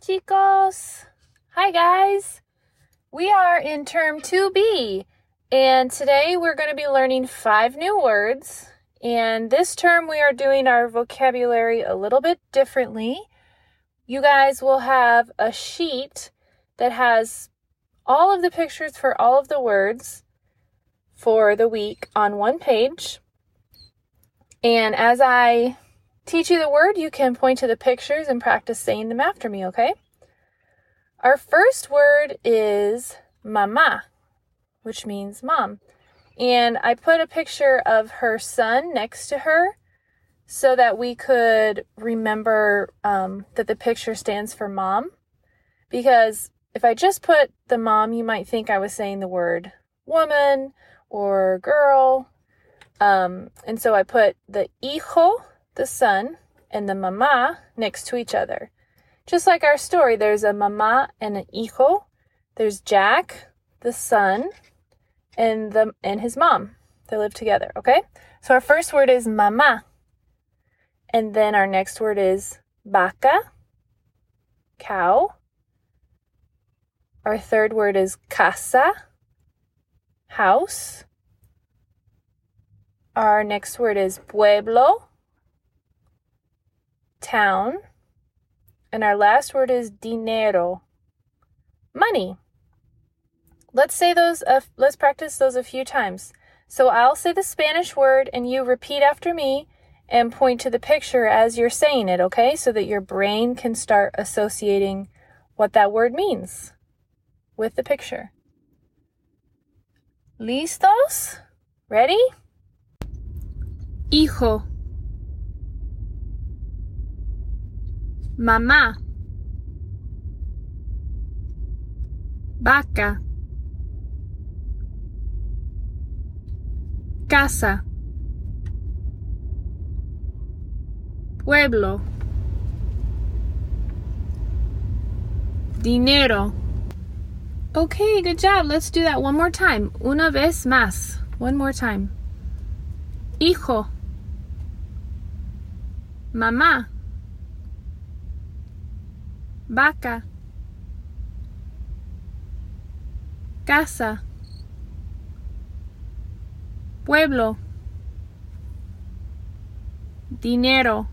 Chicos. Hi, guys. We are in term 2B, and today we're going to be learning five new words. And this term, we are doing our vocabulary a little bit differently. You guys will have a sheet that has all of the pictures for all of the words for the week on one page. And as I teach you the word, you can point to the pictures and practice saying them after me, okay? Our first word is mama, which means mom. And I put a picture of her son next to her so that we could remember um, that the picture stands for mom. Because if I just put the mom, you might think I was saying the word woman or girl. Um, and so I put the hijo the son, and the mama next to each other. Just like our story, there's a mama and an hijo. There's Jack, the son, and the and his mom. They live together, okay? So our first word is mama. And then our next word is vaca, cow. Our third word is casa, house. Our next word is pueblo, town. And our last word is dinero, money. Let's say those, uh, let's practice those a few times. So I'll say the Spanish word and you repeat after me and point to the picture as you're saying it, okay? So that your brain can start associating what that word means with the picture. ¿Listos? Ready? Hijo. Mamá, vaca, casa, pueblo, dinero. Okay, good job. Let's do that one more time. Una vez más. One more time. Hijo. Mamá vaca, casa, pueblo, dinero.